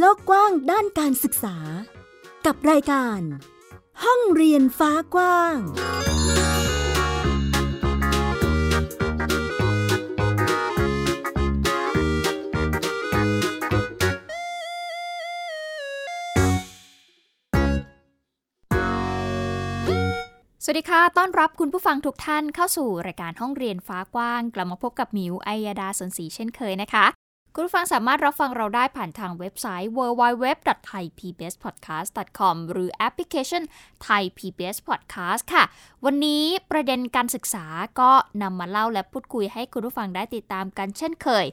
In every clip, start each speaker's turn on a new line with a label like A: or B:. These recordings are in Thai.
A: โลกกว้างด้านการศึกษา กับรายการ ห้องเรียนฟ้ากว้าง
B: สวัสดีค่ะ ต้อนรับคุณผู้ฟังทุกท่านเข้าสู่รายการห้องเรียนฟ้ากว้าง กลับมาพบกับมิวไอยาดาสนศรีเช่นเคยนะคะ คุณผู้ฟังสามารถรับฟังเราได้ผ่านทางเว็บไซต์ www.thaipbspodcast.com หรือแอปพลิเคชัน Thai PBS Podcast ค่ะ วันนี้ประเด็นการศึกษาก็นำมาเล่าและพูดคุยให้คุณผู้ฟังได้ติดตามกันเช่นเคย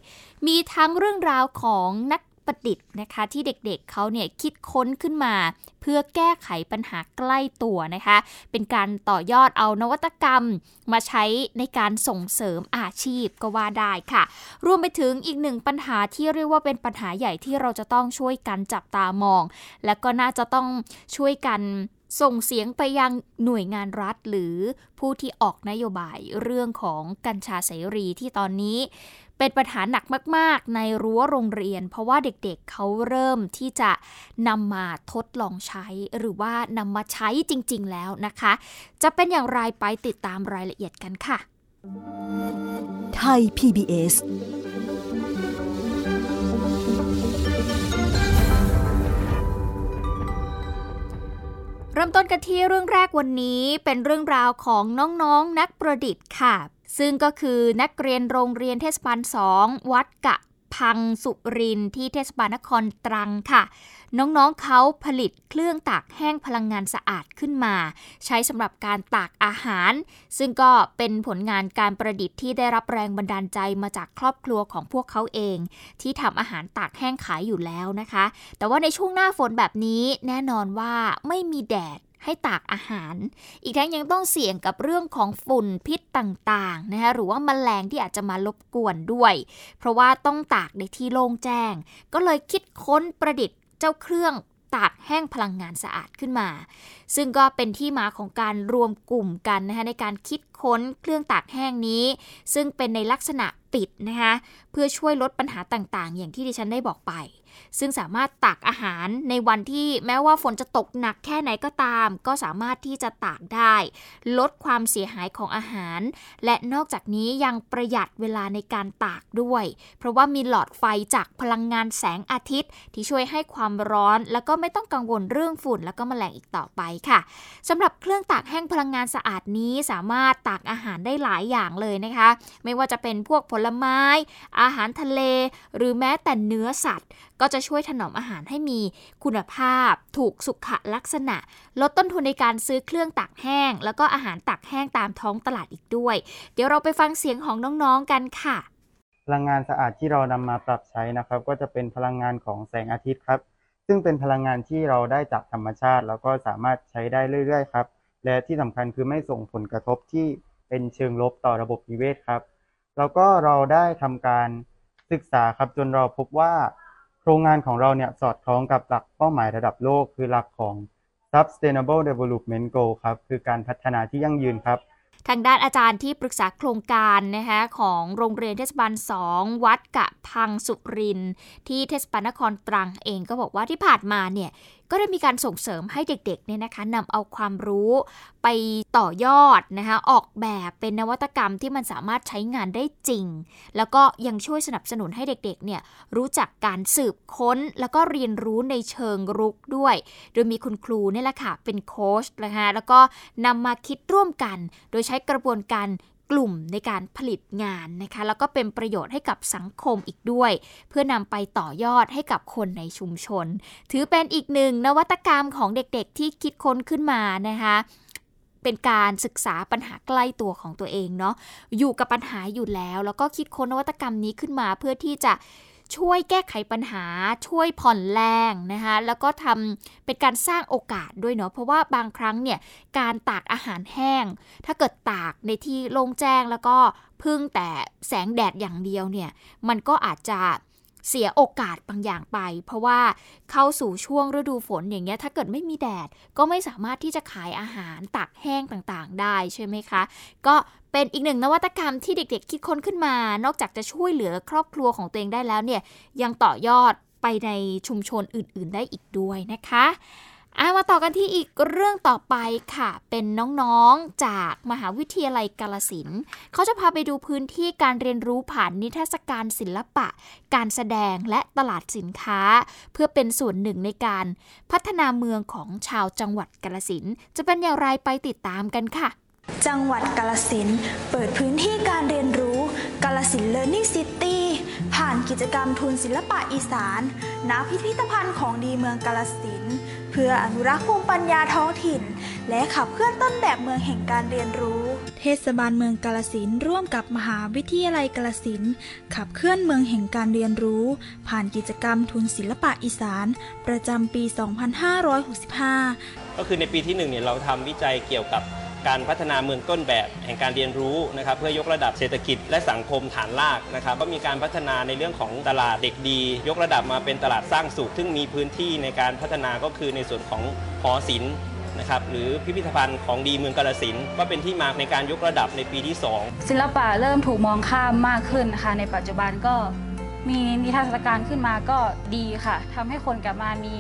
B: มีทั้งเรื่องราวของนัก ประดิษฐ์นะคะ ที่เด็กๆเเขาเนี่ยคิดค้นขึ้นมา เพื่อแก้ไขปัญหาใกล้ตัวนะคะ เป็นการต่อยอดเอานวัตกรรมมาใช้ในการส่งเสริมอาชีพก็ว่าได้ค่ะ รวมไปถึงอีกหนึ่งปัญหาที่เรียกว่าเป็นปัญหาใหญ่ที่เราจะต้องช่วยกันจับตามอง และก็น่าจะต้องช่วยกันส่งเสียงไปยังหน่วยงานรัฐหรือผู้ที่ออกนโยบายเรื่องของกัญชาเสรีที่ตอนนี้ เป็นปัญหาหนักมาก ๆ ในรั้วโรงเรียน เพราะว่าเด็กๆเเขาเริ่มที่จะนำมาทดลองใช้ หรือว่านำมาใช้จริง ๆ แล้วนะคะ จะเป็นอย่างไรไปติดตามรายละเอียดกันค่ะ
A: ไทย PBS
B: เริ่มต้นกันที่เรื่องแรกวันนี้เป็นเรื่องราวของน้องๆนนักประดิษฐ์ค่ะ ซึ่งก็คือนักเรียนโรงเรียนเทศบาลสองวัดกะพังสุรินที่เทศบาลนครตรังค่ะ น้องๆเขาผลิตเครื่องตากแห้งพลังงานสะอาดขึ้นมา ใช้สำหรับการตากอาหาร ซึ่งก็เป็นผลงานการประดิษฐ์ที่ได้รับแรงบันดาลใจมาจากครอบครัวของพวกเขาเอง ที่ทำอาหารตากแห้งขายอยู่แล้วนะคะ แต่ว่าในช่วงหน้าฝนแบบนี้แน่นอนว่าไม่มีแดด ให้ตากอาหาร อีกทั้งยังต้องเสี่ยงกับเรื่องของฝุ่นพิษต่างๆนะคะหรือว่ามาแมลงที่อาจจะมาลบกวนด้วย เพราะว่าต้องตากในที่โล่งแจ้ง ก็เลยคิดค้นประดิษฐ์เจ้าเครื่องตากแห้งพลังงานสะอาดขึ้นมา ซึ่งก็เป็นที่มาของการรวมกลุ่มกันนะคะในการคิดค้นเครื่องตากแห้งนี้ ซึ่งเป็นในลักษณะปิดนะคะเพื่อช่วยลดปัญหาต่างๆ อย่างที่ดิฉันได้บอกไป ซึ่งสามารถตักอาหารในวันที่แม้ว่าฝนจะตกหนักแค่ไหนก็ตาม ก็สามารถที่จะตากได้ ลดความเสียหายของอาหาร และนอกจากนี้ยังประหยัดเวลาในการตากด้วย เพราะว่ามีหลอดไฟจากพลังงานแสงอาทิตย์ ที่ช่วยให้ความร้อน แล้วก็ไม่ต้องกังวลเรื่องฝุ่น แล้วก็แมลงอีกต่อไปค่ะสำหรับเครื่องตากแห้งพลังงานสะอาดนี้สามารถตากอาหารได้หลายอย่างเลยนะคะ ไม่ว่าจะเป็นพวกผลไม้ อาหารทะเล หรือแม้แต่เนื้อสัตว์ก็จะช่วยถนอมอาหารให้มีคุณภาพ ถูกสุขลักษณะ ลดต้นทุนในการซื้อเครื่องตักแห้ง แล้วก็อาหารตักแห้งตามท้องตลาดอีกด้วย เดี๋ยวเราไปฟังเสียงของน้องๆกันค่ะ
C: พลังงานสะอาดที่เรานำมาปรับใช้นะครับ ก็จะเป็นพลังงานของแสงอาทิตย์ครับ ซึ่งเป็นพลังงานที่เราได้จากธรรมชาติ แล้วก็สามารถใช้ได้เรื่อยๆครับ และที่สำคัญคือไม่ส่งผลกระทบที่เป็นเชิงลบต่อระบบนิเวศครับ แล้วก็เราได้ทำการศึกษาครับจนเราพบว่า โครงงานของเราเนี่ยสอดคล้องกับหลักเป้าหมายระดับโลก คือหลักของ Sustainable Development Goal ครับ คือการพัฒนาที่ยั่งยืนครับ
B: ทางด้านอาจารย์ที่ปรึกษาโครงการนะคะของโรงเรียนเทศบาล 2 วัดกะพังสุรินที่เทศบาลนครตรังเองก็บอกว่าที่ผ่านมาเนี่ย ก็ได้มีการส่งเสริมให้เด็กๆเนี่ยนะคะนำเอาความรู้ไปต่อยอดนะคะออกแบบเป็นนวัตกรรมที่มันสามารถใช้งานได้จริง แล้วก็ยังช่วยสนับสนุนให้เด็กๆเนี่ยรู้จักการสืบค้น แล้วก็เรียนรู้ในเชิงรุกด้วย โดยมีคุณครูนี่แหละค่ะเป็นโค้ชนะคะแล้วก็นำมาคิดร่วมกัน โดยใช้กระบวนการ กลุ่มในการผลิตงานนะคะ แล้วก็เป็นประโยชน์ให้กับสังคมอีกด้วย เพื่อนำไปต่อยอดให้กับคนในชุมชน ถือเป็นอีกหนึ่งนวัตกรรมของเด็กๆที่คิดค้นขึ้นมานะคะเป็นการศึกษาปัญหาใกล้ตัวของตัวเองเนาะอยู่กับปัญหาอยู่แล้ว แล้วก็คิดค้นนวัตกรรมนี้ขึ้นมาเพื่อที่จะ ช่วยแก้ไขปัญหา ช่วยผ่อนแรงนะคะแล้วก็ทำเป็นการสร้างโอกาสด้วยเนาะเพราะว่าบางครั้งเนี่ยการตากอาหารแห้ง ถ้าเกิดตากในที่โล่งแจ้งแล้วก็พึ่งแต่แสงแดดอย่างเดียวเนี่ยมันก็อาจจะ เสียโอกาสบางอย่างไป เพราะว่าเข้าสู่ช่วงฤดูฝนอย่างเงี้ยถ้าเกิดไม่มีแดด ก็ไม่สามารถที่จะขายอาหารตักแห้งต่างๆ ได้ใช่ไหมคะ ก็เป็นอีกหนึ่งนวัตกรรมที่เด็กๆ คิดค้นขึ้นมา นอกจากจะช่วยเหลือครอบครัวของตัวเองได้แล้วเนี่ยยังต่อยอดไปในชุมชนอื่น ๆ ได้อีกด้วยนะคะ อามาต่อกันที่อีกเรื่องต่อไปค่ะ เป็นน้องๆจากมหาวิทยาลัยกาลสินเขาจะพาไปดูพื้นที่การเรียนรู้ผ่านนิทรรศการศิลปะ การแสดงและตลาดสินค้า เพื่อเป็นส่วนหนึ่งในการพัฒนาเมืองของชาวจังหวัดกาลสินจะเป็นอย่างไรไปติดตามกันค่ะ
D: จังหวัดกาลสินเปิดพื้นที่การเรียนรู้กาลสินเลิร์นนิ่งซิตี้ผ่านกิจกรรมทุนศิลปะอีสานณพิพิธภัณฑ์ของดีเมืองกาลสิน เพื่ออนุรักษ์ภูมิปัญญาท้องถิ่น และขับเคลื่อนต้นแบบเมืองแห่งการเรียนรู้ เทศบาลเมืองกาลสินร่วมกับมหาวิทยาลัยกาลสินขับเคลื่อนเมืองแห่งการเรียนรู้ ผ่านกิจกรรมทุนศิลปะอีสาน ประจำปี 2565
E: ก็คือในปีที่1เนี่ยเราทำวิจัยเกี่ยวกับ การพัฒนาเมืองต้นแบบแห่งการเรียนรู้นะครับเพื่อยกระดับเศรษฐกิจและสังคมฐานรากนะครับก็มีการพัฒนาในเรื่องของตลาดเด็กดี ยกระดับมาเป็นตลาดสร้างสุข ซึ่งมีพื้นที่ในการพัฒนาก็คือในส่วนของหอศิลป์นะครับหรือพิพิธภัณฑ์ของดีเมืองกาลสินก็เป็นที่มาในการยกระดับในปีที่ 2
F: ศิลปะเริ่มถูกมองข้ามมากขึ้นค่ะในปัจจุบันก็มีนิทรรศการขึ้นมาก็ดีค่ะทำให้คนกลับมามี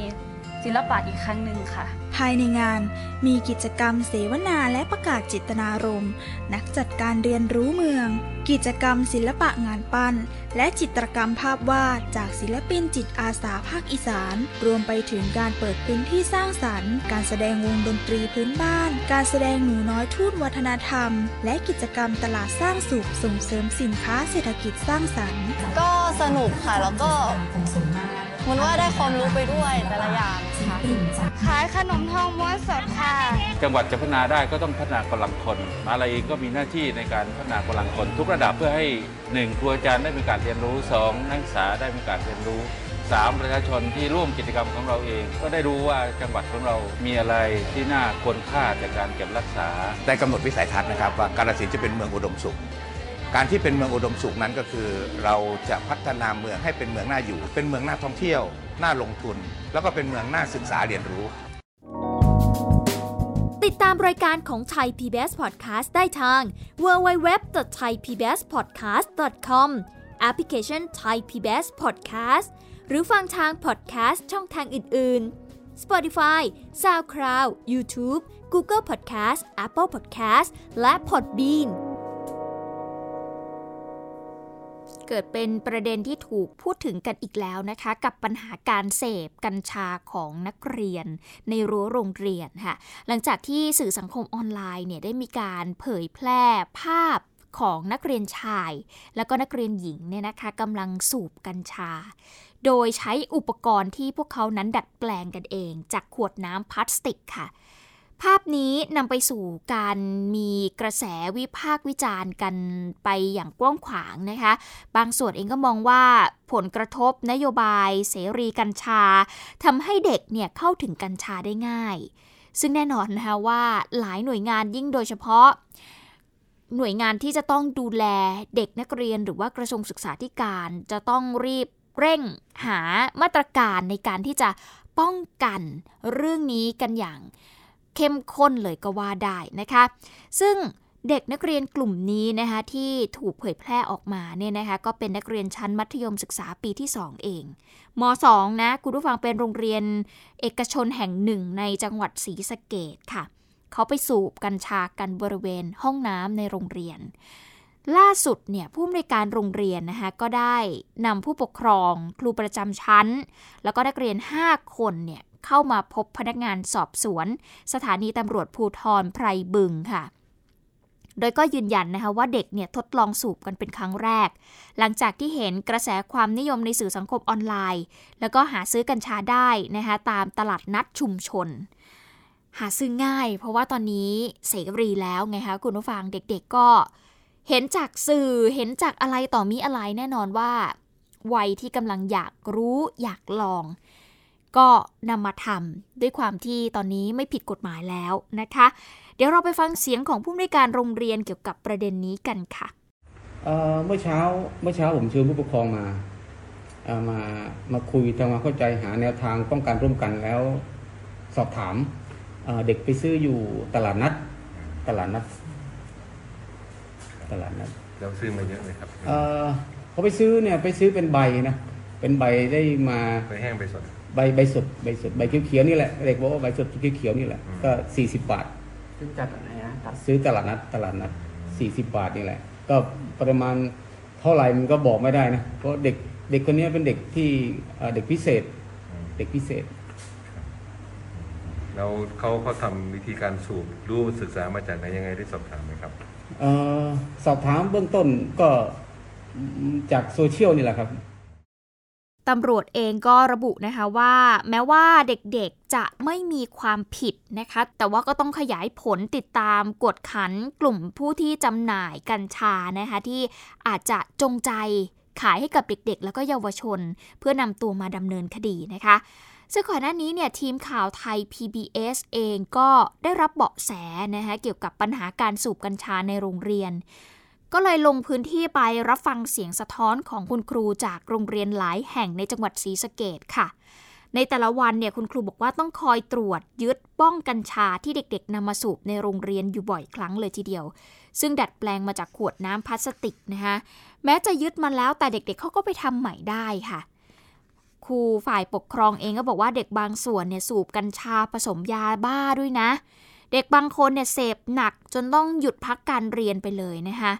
F: ศิลปะอีกครั้งหนึ่งค่ะ
D: ภายในงานมีกิจกรรมเสวนาและประกาศจิตนารมณ์นักจัดการเรียนรู้เมือง กิจกรรมศิลปะงานปั้น และจิตรกรรมภาพวาดจากศิลปินจิตอาสาภาคอีสาน รวมไปถึงการเปิดพื้นที่สร้างสรรค์ การแสดงวงดนตรีพื้นบ้าน การแสดงหนูน้อยทูตวัฒนธรรม และกิจกรรมตลาดสร้างสุขส่งเสริมสินค้าเศรษฐกิจสร้างสรรค์
G: ก็สนุกค่ะแล้วก็ มันว่าได้ความรู้ไปด้วยแต่ละอย่างค่ะ
D: ขายขนมทองม้วนสดค่ะ
H: จังหวัดจะพัฒนาได้ก็ต้องพัฒนากำลังคนมหาลัยเองก็มีหน้าที่ในการพัฒนากำลังคน ทุกระดับเพื่อให้หนึ่งครูอาจารย์ได้มีการเรียนรู้สองนักศึกษาได้มีการเรียนรู้สามประชาชนที่ร่วมกิจกรรมของเราเอง ก็ได้รู้ว่าจังหวัดของเรามีอะไรที่น่าควรค่าจากการเก็บรักษา
I: ได้กำหนดวิสัยทัศน์นะครับว่ากาฬสินธุ์จะเป็นเมืองอุดมสุข การที่เป็นเมืองอุดมสุขนั้นก็คือ เราจะพัฒนาเมืองให้เป็นเมืองน่าอยู่ เป็นเมืองน่าท่องเที่ยว น่าลงทุน แล้วก็เป็นเมืองน่าศึกษาเรียนรู้
A: ติดตามรายการของไทย PBS Podcast ได้ทาง www.thaipbspodcast.com แอปพลิเคชัน Thai PBS Podcast หรือฟังทาง podcast ช่องทางอื่น ๆ Spotify SoundCloud YouTube Google Podcast Apple Podcast และ Podbean
B: เกิดเป็นประเด็นที่ถูกพูดถึงกันอีกแล้วนะคะ กับปัญหาการเสพกัญชาของนักเรียน ในรั้วโรงเรียนค่ะ หลังจากที่สื่อสังคมออนไลน์เนี่ยได้มีการเผยแพร่ภาพของนักเรียนชาย แล้วก็นักเรียนหญิงเนี่ยนะคะกำลังสูบกัญชา โดยใช้อุปกรณ์ที่พวกเขานั้นดัดแปลงกันเอง จากขวดน้ำพลาสติกค่ะ ภาพนี้นำไปสู่การมีกระแสวิพากษ์วิจารณ์กันไปอย่างกว้างขวางนะคะ บางส่วนเองก็มองว่าผลกระทบนโยบายเสรีกัญชาทำให้เด็กเนี่ยเข้าถึงกัญชาได้ง่าย ซึ่งแน่นอนนะคะว่าหลายหน่วยงานยิ่งโดยเฉพาะ หน่วยงานที่จะต้องดูแลเด็กนักเรียนหรือว่ากระทรวงศึกษาธิการจะต้องรีบเร่งหามาตรการในการที่จะป้องกันเรื่องนี้กันอย่าง เข้มข้นเลยก็ว่าได้นะคะ ซึ่งเด็กนักเรียนกลุ่มนี้นะคะที่ถูกเผยแพร่ออกมาเนี่ยนะคะก็เป็นนักเรียนชั้นมัธยมศึกษาปีที่ 2 เองม 2 นะคุณผู้ฟังเป็นโรงเรียนเอกชนแห่งหนึ่งในจังหวัดศรีสะเกดค่ะ เขาไปสูบกัญชากันบริเวณห้องน้ำในโรงเรียน ล่าสุดเนี่ยผู้อำนวยการโรงเรียนนะคะก็ได้นำผู้ปกครองครูประจำชั้น แล้วก็นักเรียน 5 คนเนี่ยเข้ามาพบพนักงานสอบสวน สถานีตำรวจภูทรไพรบึงค่ะ โดยก็ยืนยันนะคะว่าเด็กเนี่ยทดลองสูบกันเป็นครั้งแรก หลังจากที่เห็นกระแสความนิยมในสื่อสังคมออนไลน์ แล้วก็หาซื้อกัญชาได้นะคะตามตลาดนัดชุมชน หาซื้อง่าย เพราะว่าตอนนี้เสรีแล้วไงคะคุณผู้ฟังเด็กๆก็ เห็นจากสื่อเห็นจากอะไรต่อมีอะไรแน่นอนว่า วัยที่กำลังอยากรู้อยากลอง ก็นำมาทำด้วยความที่ตอนนี้ไม่ผิดกฎหมายแล้วนะคะ เดี๋ยวเราไปฟังเสียงของผู้อำนวยการโรงเรียนเกี่ยวกับประเด็นนี้กันค่ะ
J: เมื่อเช้าเมื่อเช้าผมเชิญผู้ปกครองมามามาคุยทำความเข้าใจหาแนวทางป้องกันร่วมกันแล้ว สอบถามเอ่อเด็กไปซื้ออยู่ตลาดนัดตลาดนัด ตลาดนัด
K: เราซื้อมาเยอะไหมครับ
J: เอ่อเขาไปซื้อเนี่ยไปซื้อเป็นใบนะเป็นใบได้มา
K: ใบแห้งใบสด
J: ใบใบสดใบสดใบเขียวๆนี่แหละเด็กบอกว่าใบสดเขียวๆนี่แหละก็40บาท
L: ซึ่งจากไหนนะ
J: ซื้อตลาดนัดตลาดนัด40บาทนี่แหละ ก็ประมาณเท่าไหร่มันก็บอกไม่ได้นะเพราะเด็กเด็กคนนี้เป็นเด็กที่เอ่อเด็กพิเศษ เด็กพิเศษ
K: แล้วเขาเขาทำวิธีการสูบรู้ศึกษามาจากไหนยังไงได้สอบถามไหมครับ
J: เออ สอบถามเบื้องต้นก็จากโซเชียลนี่แหละครับ
B: ตำรวจเองก็ระบุนะคะว่าแม้ว่าเด็กๆจะไม่มีความผิดนะคะ แต่ว่าก็ต้องขยายผลติดตามกวดขันกลุ่มผู้ที่จำหน่ายกัญชานะคะที่อาจจะจงใจขายให้กับเด็กๆ แล้วก็เยาวชน เพื่อนำตัวมาดำเนินคดีนะคะ ซึ่งก่อนหน้านี้เนี่ยทีมข่าวไทย PBS เองก็ได้รับเบาะแสนะคะเกี่ยวกับปัญหาการสูบกัญชาในโรงเรียน ก็เลยลงพื้นที่ไปรับฟังเสียงสะท้อนของคุณครูจากโรงเรียนหลายแห่งในจังหวัดศรีสะเกดค่ะในแต่ละวันเนี่ยคุณครูบอกว่าต้องคอยตรวจยึดบ้องกัญชาที่เด็กๆนำมาสูบในโรงเรียนอยู่บ่อยครั้งเลยทีเดียว ซึ่งดัดแปลงมาจากขวดน้ำพลาสติกนะคะแม้จะยึดมาแล้วแต่เด็กๆเขาก็ไปทำใหม่ได้ค่ะ ครูฝ่ายปกครองเองก็บอกว่าเด็กบางส่วนเนี่ยสูบกัญชาผสมยาบ้าด้วยนะ เด็กบางคนเนี่ยเสพหนักจนต้องหยุดพักการเรียนไปเลยนะคะ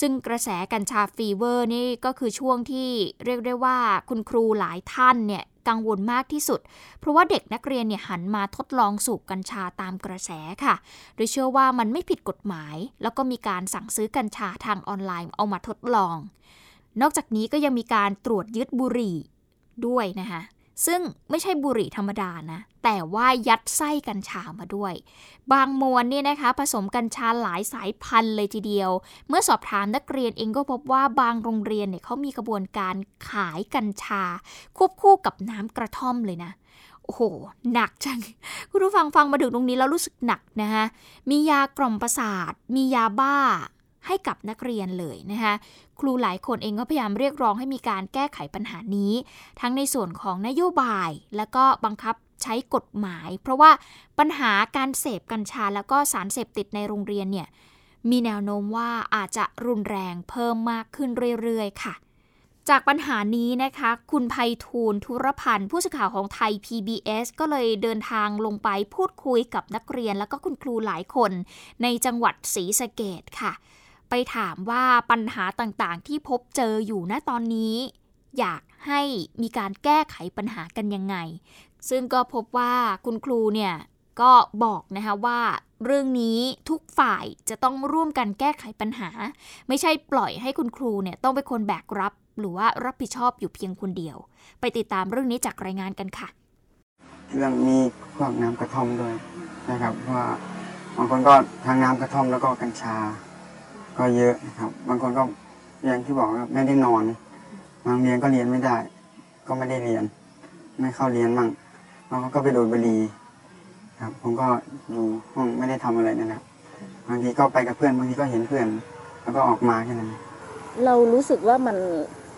B: ซึ่งกระแสกัญชา fever นี่ก็คือช่วงที่เรียกได้ว่าคุณครูหลายท่านเนี่ยกังวลมากที่สุด เพราะว่าเด็กนักเรียนเนี่ยหันมาทดลองสูบกัญชาตามกระแสค่ะ โดยเชื่อว่ามันไม่ผิดกฎหมาย แล้วก็มีการสั่งซื้อกัญชาทางออนไลน์เอามาทดลอง นอกจากนี้ก็ยังมีการตรวจยึดบุหรี่ ด้วยนะคะซึ่งไม่ใช่บุหรี่ธรรมดานะ แต่ว่ายัดไส้กัญชามาด้วย บางมวลเนี่ยนะคะ ผสมกัญชาหลายสายพันธุ์เลยทีเดียว เมื่อสอบถามนักเรียนเองก็พบว่าบางโรงเรียนเนี่ยเขามีกระบวนการขายกัญชา ควบคู่กับน้ำกระท่อมเลยนะ โอ้โห หนักจัง คุณผู้ฟังฟังมาถึงตรงนี้แล้วรู้สึกหนักนะคะมียากล่อมประสาท มียาบ้า ให้กับนักเรียนเลยนะคะครูหลายคนเองก็พยายามเรียกร้องให้มีการแก้ไขปัญหานี้ ทั้งในส่วนของนโยบาย และก็บังคับใช้กฎหมาย เพราะว่าปัญหาการเสพกัญชาแล้วก็สารเสพติดในโรงเรียนเนี่ยมีแนวโน้มว่าอาจจะรุนแรงเพิ่มมากขึ้นเรื่อยๆค่ะจากปัญหานี้นะคะ คุณภัยทูลธุรพันธ์ผู้สื่อข่าวของไทย PBS ก็เลยเดินทางลงไปพูดคุยกับนักเรียน แล้วก็คุณครูหลายคน ในจังหวัดศรีสะเกดค่ะ ถามว่าปัญหาต่างๆ ที่พบเจออยู่ณตอนนี้ อยากให้มีการแก้ไขปัญหากันยังไง ซึ่งก็พบว่าคุณครูเนี่ยก็บอกนะคะว่าเรื่องนี้ทุกฝ่ายจะต้องร่วมกันแก้ไขปัญหา ไม่ใช่ปล่อยให้คุณครูเนี่ยต้องเป็นคนแบกรับ หรือว่ารับผิดชอบอยู่เพียงคนเดียว ไปติดตามเรื่องนี้จากรายงานกันค่ะ
M: เรื่องมีพวกน้ำกระท่อมด้วยนะครับว่าบางคนก็ทางน้ำกระท่อมแล้วก็กัญชา ก็เยอะนะครับ บางคนก็อย่างที่บอกครับไม่ได้นอน บางเรียนก็เรียนไม่ได้ ก็ไม่ได้เรียน ไม่เข้าเรียนมั่งบางคนก็ไปดูดบุหรี่ครับ ผมก็อยู่ห้องไม่ได้ทำอะไรนะครับบางทีก็ไปกับเพื่อนบางทีก็เห็นเพื่อน แล้วก็ออกมาแค่นั้น
N: เรารู้สึกว่ามัน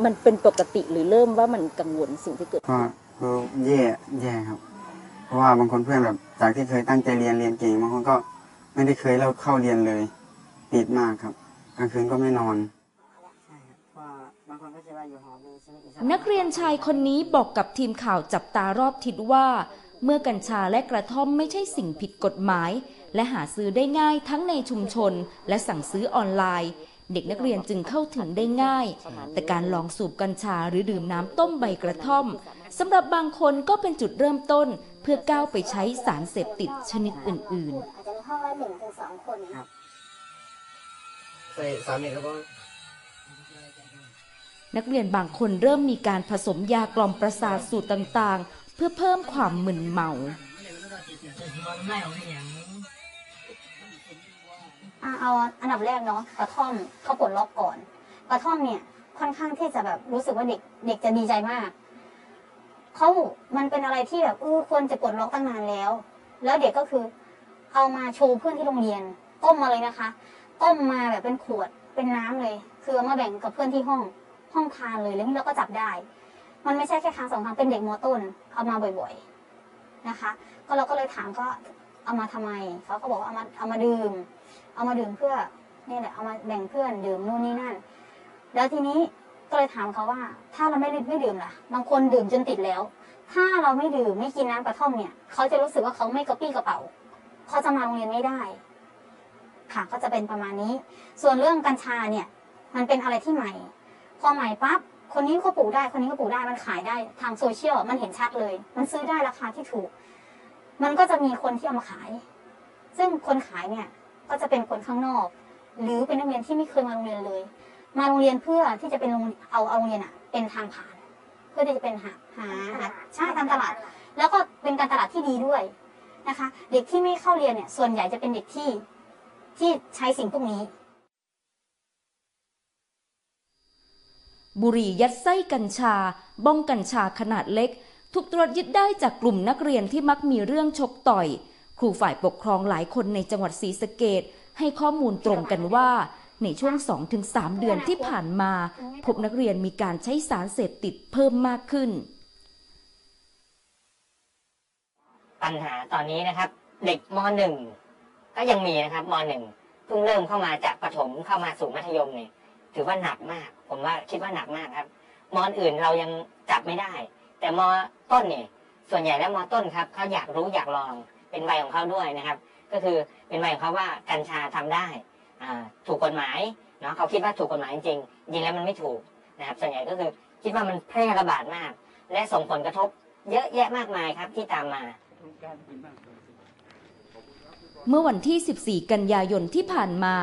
N: มันเป็นปกติหรือเริ่มว่ามันกังวลสิ่งที่เกิด
M: ก็คือแย่แย่ครับ เพราะว่าบางคนเพื่อนแบบจากที่เคยตั้งใจเรียนเรียนเก่งบางคนก็ไม่ได้เคยเล่าเข้าเรียนเลย ติดมากครับ กลางคืนก็ไม่นอน
N: นักเรียนชายคนนี้บอกกับทีมข่าวจับตารอบทิศว่า เมื่อกัญชาและกระท่อมไม่ใช่สิ่งผิดกฎหมาย และหาซื้อได้ง่ายทั้งในชุมชนและสั่งซื้อออนไลน์ เด็กนักเรียนจึงเข้าถึงได้ง่าย แต่การลองสูบกัญชาหรือดื่มน้ำต้มใบกระท่อมสำหรับบางคนก็เป็นจุดเริ่มต้น เพื่อก้าวไปใช้สารเสพติดชนิดอื่น ๆ
L: ใส่สามเม็ดแล้วก็
N: นักเรียนบางคนเริ่มมีการผสมยากล่อมประสาทสูตรต่างๆ เพื่อเพิ่มความมึนเมา
O: อะเอาอันดับแรกเนาะกระท่อมเขาปลดล็อกก่อนกระท่อมเนี่ยค่อนข้างที่จะแบบรู้สึกว่าเด็กเด็กจะดีใจมากเขามันเป็นอะไรที่แบบเออควรจะปลดล็อกตั้งนานแล้ว แล้วเด็กก็คือเอามาโชว์เพื่อนที่โรงเรียนต้มมาเลยนะคะ ต้มมาแบบเป็นขวดเป็นน้ำเลย คือเอามาแบ่งกับเพื่อนที่ห้องห้องทานเลยแล้วนี่เราก็จับได้ มันไม่ใช่แค่ครั้งสองครั้งเป็นเด็กมอต้นเอามาบ่อยๆนะคะ ก็เราก็เลยถามก็เอามาทำไมเขาก็บอกว่าเอามาเอามาดื่ม เอามาดื่มเพื่อนี่แหละเอามาแบ่งเพื่อนดื่มนู่นนี่นั่น แล้วทีนี้ก็เลยถามเขาว่า ถ้าเราไม่ไม่ดื่มล่ะ บางคนดื่มจนติดแล้ว ถ้าเราไม่ดื่มไม่กินน้ำกระท่อมเนี่ยเขาจะรู้สึกว่าเขาไม่กระปี้กระเป๋าเขาจะมาโรงเรียนไม่ได้ ค่ะ ก็จะเป็นประมาณนี้ ส่วนเรื่องกัญชาเนี่ย มันเป็นอะไรที่ใหม่ พอใหม่ปั๊บคนนี้ก็ปลูกได้ คนนี้ก็ปลูกได้ มันขายได้ทางโซเชียลมันเห็นชัดเลย มันซื้อได้ราคาที่ถูก มันก็จะมีคนที่เอามาขาย ซึ่งคนขายเนี่ยก็จะเป็นคนข้างนอก หรือเป็นนักเรียนที่ไม่เคยมาโรงเรียนเลย มาโรงเรียนเพื่อที่จะเป็นเอาเอาโรงเรียนอะเป็นทางผ่าน เพื่อที่จะเป็นหาหาหาใช่การตลาด แล้วก็เป็นการตลาดที่ดีด้วยนะคะ เด็กที่ไม่เข้าเรียนเนี่ยส่วนใหญ่จะเป็นเด็กที่ ที่ใช้สิ่งพวกนี้
N: บุหรี่ยัดไส้กัญชา บ้องกัญชาขนาดเล็ก ถูกตรวจยึดได้จากกลุ่มนักเรียนที่มักมีเรื่องชกต่อย ครูฝ่ายปกครองหลายคนในจังหวัดศรีสะเกดให้ข้อมูลตรงกันว่าในช่วง 2-3 เดือนที่ผ่านมา พบนักเรียนมีการใช้สารเสพติดเพิ่มมากขึ้น
P: ปัญหาตอนนี้นะครับ เด็กมหนึ่ง ก็ยังมีนะครับมหนึ่งเพิ่งเริ่มเข้ามาจากประถมเข้ามาสู่มัธยมเนี่ยถือว่าหนักมาก ผมว่าคิดว่าหนักมากครับมออื่นเรายังจับไม่ได้ แต่มต้นเนี่ยส่วนใหญ่แล้วมต้นครับเขาอยากรู้อยากลองเป็นวัยของเขาด้วยนะครับ ก็คือเป็นวัยของเขาว่ากัญชาทำได้ถูกกฎหมายเนาะเขาคิดว่าถูกกฎหมายจริงจริงแล้วมันไม่ถูกนะครับ ส่วนใหญ่ก็คือคิดว่ามันแพร่ระบาดมาก และส่งผลกระทบเยอะแยะมากมายครับที่ตามมา
N: เมื่อวันที่ 14 กันยายนที่ผ่านมา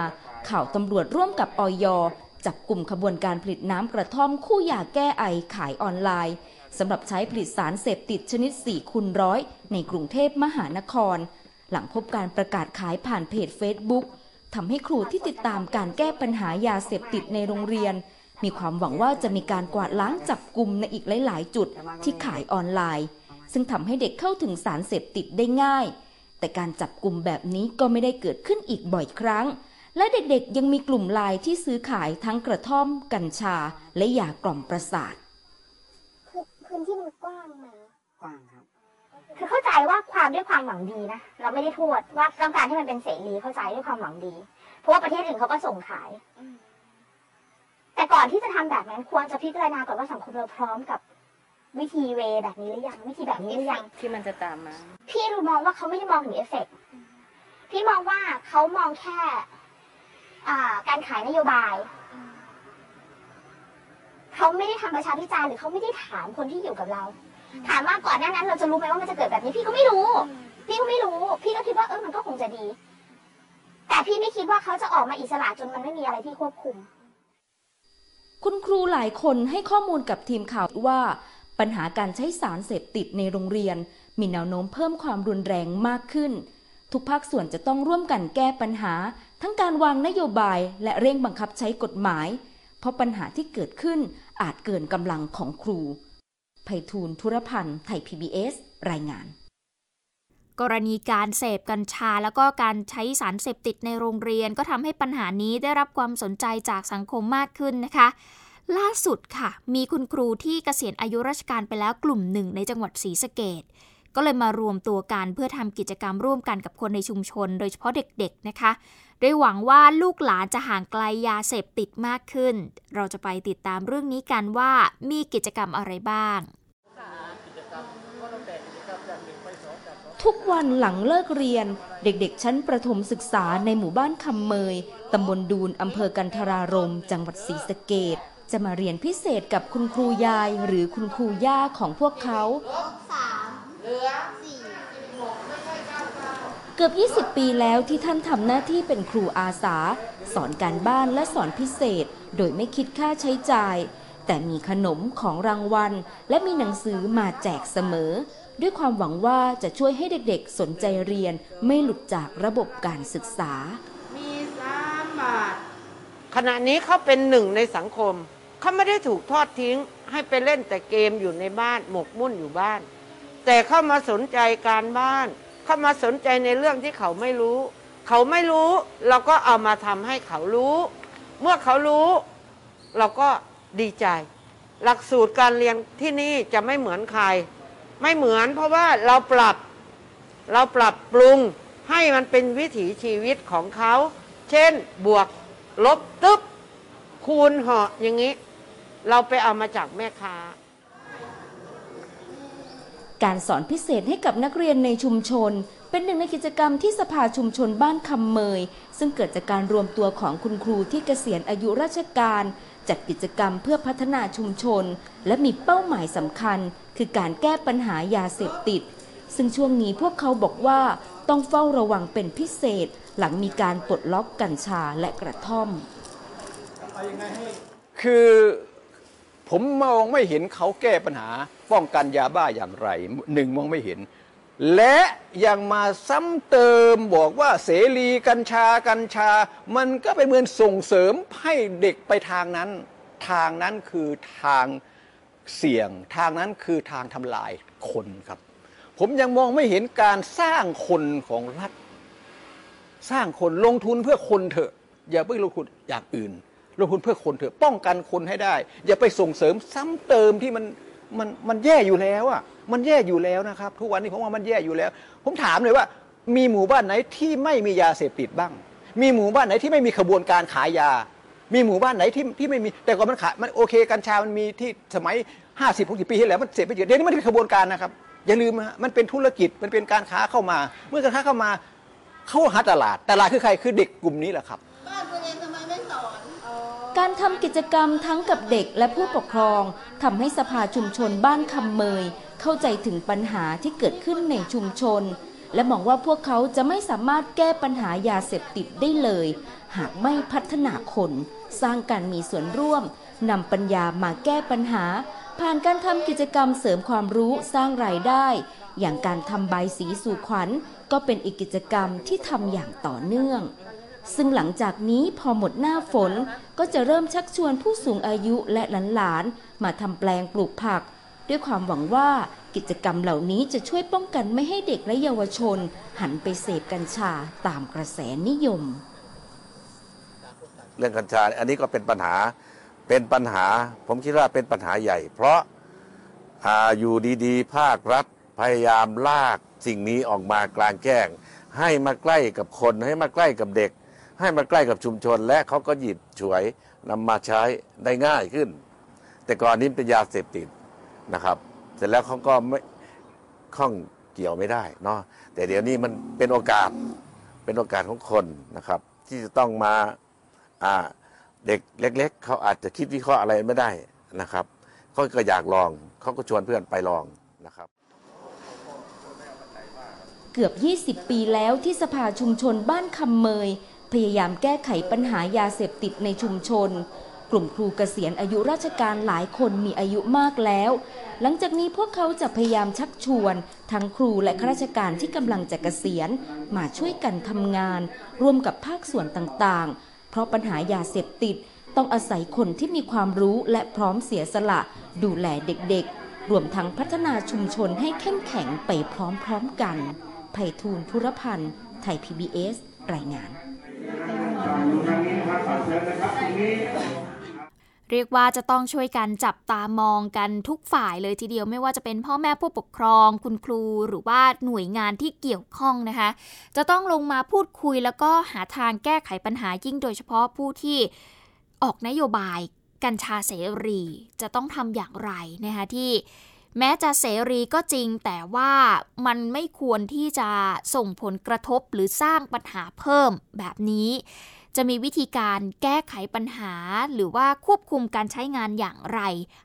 N: ข่าวตำรวจร่วมกับออยจับกลุ่มขบวนการผลิตน้ำกระท่อมคู่ยาแก้ไอขายออนไลน์สำหรับใช้ผลิตสารเสพติดชนิด4คูณร้อยในกรุงเทพมหานคร หลังพบการประกาศขายผ่านเพจ Facebook ทำให้ครูที่ติดตามการแก้ปัญหายาเสพติดในโรงเรียน มีความหวังว่าจะมีการกวาดล้างจับกลุ่มในอีกหลาย ๆ จุดที่ขายออนไลน์ ซึ่งทำให้เด็กเข้าถึงสารเสพติดได้ง่าย แต่การจับกลุ่มแบบนี้ก็ไม่ได้เกิดขึ้นอีกบ่อยครั้ง และเด็กๆยังมีกลุ่มไลน์ที่ซื้อขายทั้งกระท่อม กัญชา และยากล่อมประสาท
Q: พื้นที่มันกว้างนะ
M: กว้างครับ
Q: คือเข้าใจว่าความด้วยความหวังดีนะเราไม่ได้โทษว่าต้องการให้มันเป็นเสรีเข้าใจด้วยความหวังดี เพราะว่าประเทศอื่นเขาก็ส่งขาย แต่ก่อนที่จะทำแบบนั้นควรจะพิจารณาก่อนว่าสังคมเราพร้อมกับ วิธีเวแบบนี้หรือยังวิธีแบบนี้หรือยัง
F: ที่มันจะตามมา
Q: พี่รู้มองว่าเขาไม่ได้มองถึงเอฟเฟกต์พี่มองว่าเขามองแค่อ่าการขายนโยบายเขาไม่ได้ทำประชาพิจารณ์หรือเขาไม่ได้ถามคนที่อยู่กับเรา ถามว่าก่อนหน้านั้น เราจะรู้ไหมว่ามันจะเกิดแบบนี้ พี่ก็ไม่รู้ พี่ก็ไม่รู้ พี่ก็คิดว่าเออมันก็คงจะดี แต่พี่ไม่คิดว่าเขาจะออกมาอิสระจนมันไม่มีอะไรที่ควบคุม
N: คุณครูหลายคนให้ข้อมูลกับทีมข่าวว่า ปัญหาการใช้สารเสพติดในโรงเรียน มีแนวโน้มเพิ่มความรุนแรงมากขึ้น ทุกภาคส่วนจะต้องร่วมกันแก้ปัญหา ทั้งการวางนโยบายและเร่งบังคับใช้กฎหมาย เพราะปัญหาที่เกิดขึ้นอาจเกินกำลังของครูไพฑูรย์ธุรพันธ์ไทย PBS รายงาน
B: กรณีการเสพกัญชาแล้วก็การใช้สารเสพติดในโรงเรียน ก็ทำให้ปัญหานี้ได้รับความสนใจจากสังคมมากขึ้นนะคะ ล่าสุดค่ะ มีคุณครูที่เกษียณอายุราชการไปแล้วกลุ่มหนึ่งในจังหวัดศรีสะเกดก็เลยมารวมตัวกันเพื่อทำกิจกรรมร่วมกันกับคนในชุมชน โดยเฉพาะเด็กๆนะคะ โดยหวังว่าลูกหลานจะห่างไกลยาเสพติดมากขึ้น เราจะไปติดตามเรื่องนี้กันว่ามีกิจกรรมอะไรบ้าง
N: ทุกวันหลังเลิกเรียน เด็กๆ ชั้นประถมศึกษาในหมู่บ้านคำเมยตำบลดูนอำเภอกันทรารม จังหวัดศรีสะเกด จะมาเรียนพิเศษกับคุณครูยายหรือคุณครูย่าของพวกเขา เกือบ 20 ปีแล้วที่ท่านทำหน้าที่เป็นครูอาสา สอนการบ้านและสอนพิเศษ โดยไม่คิดค่าใช้จ่าย แต่มีขนมของรางวัล และมีหนังสือมาแจกเสมอ ด้วยความหวังว่าจะช่วยให้เด็กๆ สนใจเรียนไม่หลุดจากระบบการศึกษา
R: มีสามบาทขณะนี้เขาเป็นหนึ่งในสังคม เขาไม่ได้ถูกทอดทิ้ง ให้ไปเล่นแต่เกมอยู่ในบ้านหมกมุ่นอยู่บ้าน แต่เข้ามาสนใจการบ้าน เข้ามาสนใจในเรื่องที่เขาไม่รู้ เขาไม่รู้เราก็เอามาทำให้เขารู้ เมื่อเขารู้ เราก็ดีใจ หลักสูตรการเรียนที่นี่จะไม่เหมือนใคร ไม่เหมือนเพราะว่าเราปรับเราปรับปรุงให้มันเป็นวิถีชีวิตของเขา เช่นบวกลบตึ๊บคูณเหาะอย่างนี้ เราไปเอามาจากแม่ค้า
N: การสอนพิเศษให้กับนักเรียนในชุมชน เป็นหนึ่งในกิจกรรมที่สภาชุมชนบ้านคำเมย ซึ่งเกิดจากการรวมตัวของคุณครูที่เกษียณอายุราชการ จัดกิจกรรมเพื่อพัฒนาชุมชน และมีเป้าหมายสำคัญ คือการแก้ปัญหายาเสพติด ซึ่งช่วงนี้พวกเขาบอกว่าต้องเฝ้าระวังเป็นพิเศษ หลังมีการปลดล็อกกัญชาและกระท่อม
S: คือ ผมมองไม่เห็นเขาแก้ปัญหาป้องกันยาบ้าอย่างไรหนึ่งมองไม่เห็น และยังมาซ้ำเติมบอกว่าเสรีกัญชากัญชา มันก็เป็นเหมือนส่งเสริมให้เด็กไปทางนั้น ทางนั้นคือทางเสี่ยง ทางนั้นคือทางทำลายคนครับ ผมยังมองไม่เห็นการสร้างคนของรัฐ สร้างคนลงทุนเพื่อคนเถอะ อย่าไปลงทุนอย่างอื่น ลงทุนเพื่อคนเถอะป้องกันคนให้ได้ อย่าไปส่งเสริมซ้ำเติมที่มันมันมันแย่อยู่แล้วอะมันแย่อยู่แล้วนะครับ ทุกวันนี้ผมว่ามันแย่อยู่แล้ว ผมถามเลยว่า มีหมู่บ้านไหนที่ไม่มียาเสพติดบ้าง มีหมู่บ้านไหนที่ไม่มีขบวนการขายยา มีหมู่บ้านไหนที่ที่ไม่มีแต่ก่อนมันขายมันโอเคกัญชามันมีที่สมัย50 60ปีที่แล้วมันเสพไปเยอะเดี๋ยวนี้มันเป็นขบวนการนะครับอย่าลืมนะมันเป็นธุรกิจมันเป็นการค้าเข้ามา เมื่อการค้าเข้ามาเข้าหาตลาดตลาดคือใครคือเด็กกลุ่มนี้แหละครับ
N: การทำกิจกรรมทั้งกับเด็กและผู้ปกครองทำให้สภาชุมชนบ้านคำเมย เข้าใจถึงปัญหาที่เกิดขึ้นในชุมชน และมองว่าพวกเขาจะไม่สามารถแก้ปัญหายาเสพติดได้เลย หากไม่พัฒนาคน สร้างการมีส่วนร่วมนำปัญญามาแก้ปัญหา ผ่านการทำกิจกรรมเสริมความรู้สร้างรายได้ อย่างการทำใบสีสู่ขวัญ ก็เป็นอีกกิจกรรมที่ทำอย่างต่อเนื่อง ซึ่งหลังจากนี้พอหมดหน้าฝนก็จะเริ่มชักชวนผู้สูงอายุและหลานๆ มาทำแปลงปลูกผัก ด้วยความหวังว่ากิจกรรมเหล่านี้จะช่วยป้องกันไม่ให้เด็กและเยาวชน หันไปเสพกัญชาตามกระแสนิยม
T: เรื่องกัญชาอันนี้ก็เป็นปัญหาเป็นปัญหา ผมคิดว่าเป็นปัญหาใหญ่ เพราะอาอยู่ดีๆ ภาครัฐพยายามลากสิ่งนี้ออกมากลางแจ้งให้มาใกล้กับคนให้มาใกล้กับเด็ก ให้มาใกล้กับชุมชน และเขาก็หยิบฉวยนำมาใช้ได้ง่ายขึ้น แต่ก่อนนี้เป็นยาเสพติดนะครับ เสร็จแล้วเขาก็ไม่ข้องเกี่ยวไม่ได้เนาะแต่เดี๋ยวนี้มันเป็นโอกาสเป็นโอกาสของคนนะครับ ที่จะต้องมาอ่าเด็กเล็ก ๆเขาอาจจะคิดวิเคราะห์อะไรไม่ได้นะครับเขาก็อยากลองเขาก็ชวนเพื่อนไปลองนะครับ
N: เกือบ 20 ปีแล้วที่สภาชุมชนบ้านคำเมย พยายามแก้ไขปัญหายาเสพติดในชุมชน กลุ่มครูเกษียณอายุราชการหลายคนมีอายุมากแล้ว หลังจากนี้พวกเขาจะพยายามชักชวน ทั้งครูและข้าราชการที่กำลังจะเกษียณ มาช่วยกันทำงาน ร่วมกับภาคส่วนต่างๆ เพราะปัญหายาเสพติดต้องอาศัยคนที่มีความรู้และพร้อมเสียสละ ดูแลเด็กๆ รวมทั้งพัฒนาชุมชนให้เข้มแข็งไปพร้อมๆกันไผ่ทูลธุรพันธ์ ไทย PBS รายงาน
B: เรียกว่าจะต้องช่วยกันจับตามองกันทุกฝ่ายเลยทีเดียวไม่ว่าจะเป็นพ่อแม่ผู้ปกครอง คุณครูหรือว่าหน่วยงานที่เกี่ยวข้องนะคะ จะต้องลงมาพูดคุยแล้วก็หาทางแก้ไขปัญหายิ่งโดยเฉพาะผู้ที่ออกนโยบายกัญชาเสรีจะต้องทำอย่างไรนะคะที่ แม้จะเสรีก็จริงแต่ว่ามันไม่ควรที่จะส่งผลกระทบหรือสร้างปัญหาเพิ่มแบบนี้ จะมีวิธีการแก้ไขปัญหา หรือว่าควบคุมการใช้งานอย่างไร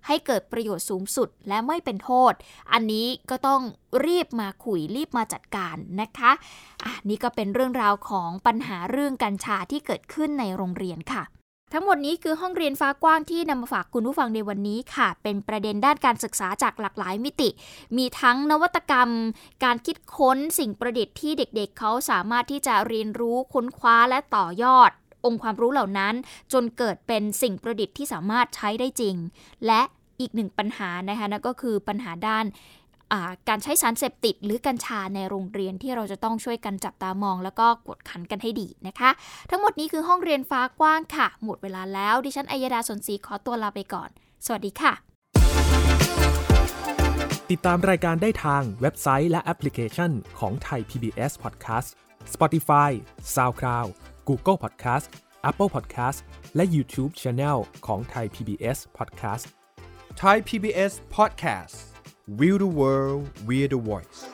B: ให้เกิดประโยชน์สูงสุดและไม่เป็นโทษ อันนี้ก็ต้องรีบมาคุยรีบมาจัดการนะคะอะนี่ก็เป็นเรื่องราวของปัญหาเรื่องกัญชาที่เกิดขึ้นในโรงเรียนค่ะ ทั้งหมดนี้คือห้องเรียนฟ้ากว้างที่นำมาฝากคุณผู้ฟังในวันนี้ค่ะ เป็นประเด็นด้านการศึกษาจากหลากหลายมิติ มีทั้งนวัตกรรม การคิดค้นสิ่งประดิษฐ์ที่เด็กๆเเขาสามารถที่จะเรียนรู้ค้นคว้าและต่อยอด องค์ความรู้เหล่านั้น จนเกิดเป็นสิ่งประดิษฐ์ที่สามารถใช้ได้จริง และอีกหนึ่งปัญหานะคะนั่นก็คือปัญหาด้าน การใช้สารเสพติดหรือกัญชาในโรงเรียนที่เราจะต้องช่วยกันจับตามอง แล้วก็กดขันกันให้ดีนะคะ ทั้งหมดนี้คือห้องเรียนฟ้ากว้างค่ะ หมดเวลาแล้วดิฉันอัยดาสนศรีขอตัวลาไปก่อน สวัสดีค่ะ
U: ติดตามรายการได้ทางเว็บไซต์และแอปพลิเคชันของไทย PBS Podcast Spotify SoundCloud Google Podcast Apple Podcast และ YouTube Channel ของ Thai PBS Podcast
V: Thai PBS Podcast We the World we're the Voice